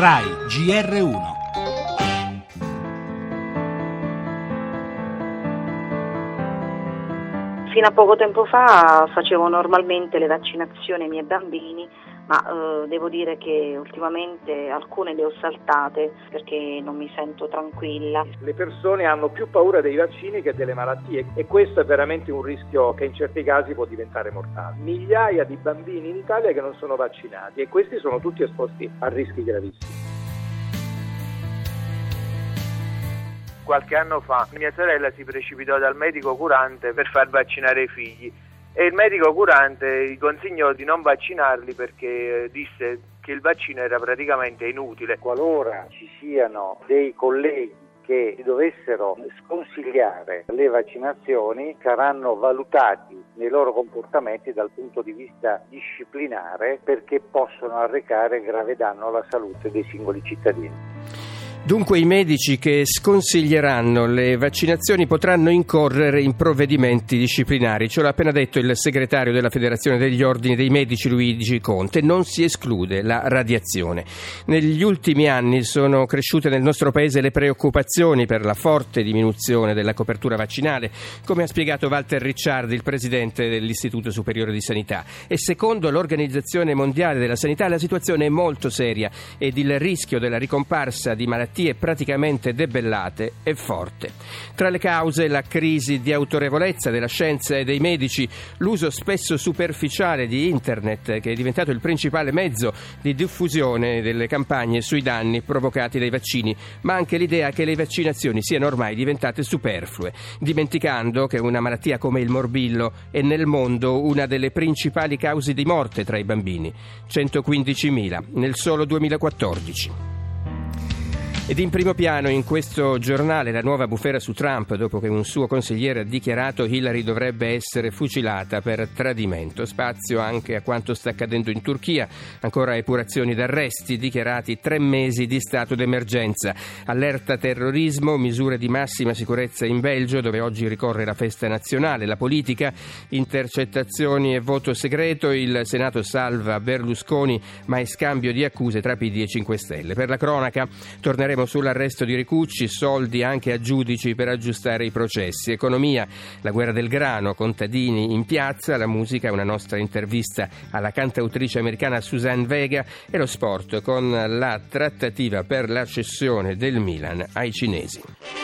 RAI GR1 Fino a poco tempo fa facevo normalmente le vaccinazioni ai miei bambini ma eh, devo dire che ultimamente alcune le ho saltate perché non mi sento tranquilla. Le persone hanno più paura dei vaccini che delle malattie e questo è veramente un rischio che in certi casi può diventare mortale. Migliaia di bambini in Italia che non sono vaccinati e questi sono tutti esposti a rischi gravissimi. qualche anno fa mia sorella si precipitò dal medico curante per far vaccinare i figli e il medico curante gli consigliò di non vaccinarli perché eh, disse che il vaccino era praticamente inutile. Qualora ci siano dei colleghi che dovessero sconsigliare le vaccinazioni saranno valutati nei loro comportamenti dal punto di vista disciplinare perché possono arrecare grave danno alla salute dei singoli cittadini. Dunque i medici che sconsiglieranno le vaccinazioni potranno incorrere in provvedimenti disciplinari, ce l'ha appena detto il segretario della Federazione degli Ordini dei Medici Luigi Conte, non si esclude la radiazione. Negli ultimi anni sono cresciute nel nostro paese le preoccupazioni per la forte diminuzione della copertura vaccinale, come ha spiegato Walter Ricciardi, il presidente dell'Istituto Superiore di Sanità. E secondo l'Organizzazione Mondiale della Sanità la situazione è molto seria ed il rischio della ricomparsa di malattie malattie praticamente debellate è forte. Tra le cause la crisi di autorevolezza della scienza e dei medici, l'uso spesso superficiale di Internet che è diventato il principale mezzo di diffusione delle campagne sui danni provocati dai vaccini, ma anche l'idea che le vaccinazioni siano ormai diventate superflue, dimenticando che una malattia come il morbillo è nel mondo una delle principali cause di morte tra i bambini, 115.000 nel solo 2014. Ed in primo piano in questo giornale la nuova bufera su Trump dopo che un suo consigliere ha dichiarato Hillary dovrebbe essere fucilata per tradimento. Spazio anche a quanto sta accadendo in Turchia, ancora epurazioni d'arresti, dichiarati tre mesi di stato d'emergenza. Allerta terrorismo, misure di massima sicurezza in Belgio dove oggi ricorre la festa nazionale, la politica, intercettazioni e voto segreto, il Senato salva Berlusconi ma è scambio di accuse tra PD e 5 Stelle. Per la cronaca torneremo Torneremo sull'arresto di Ricucci, soldi anche a giudici per aggiustare i processi. Economia, la guerra del grano, contadini in piazza, la musica, una nostra intervista alla cantautrice americana Suzanne Vega e lo sport con la trattativa per la cessione del Milan ai cinesi.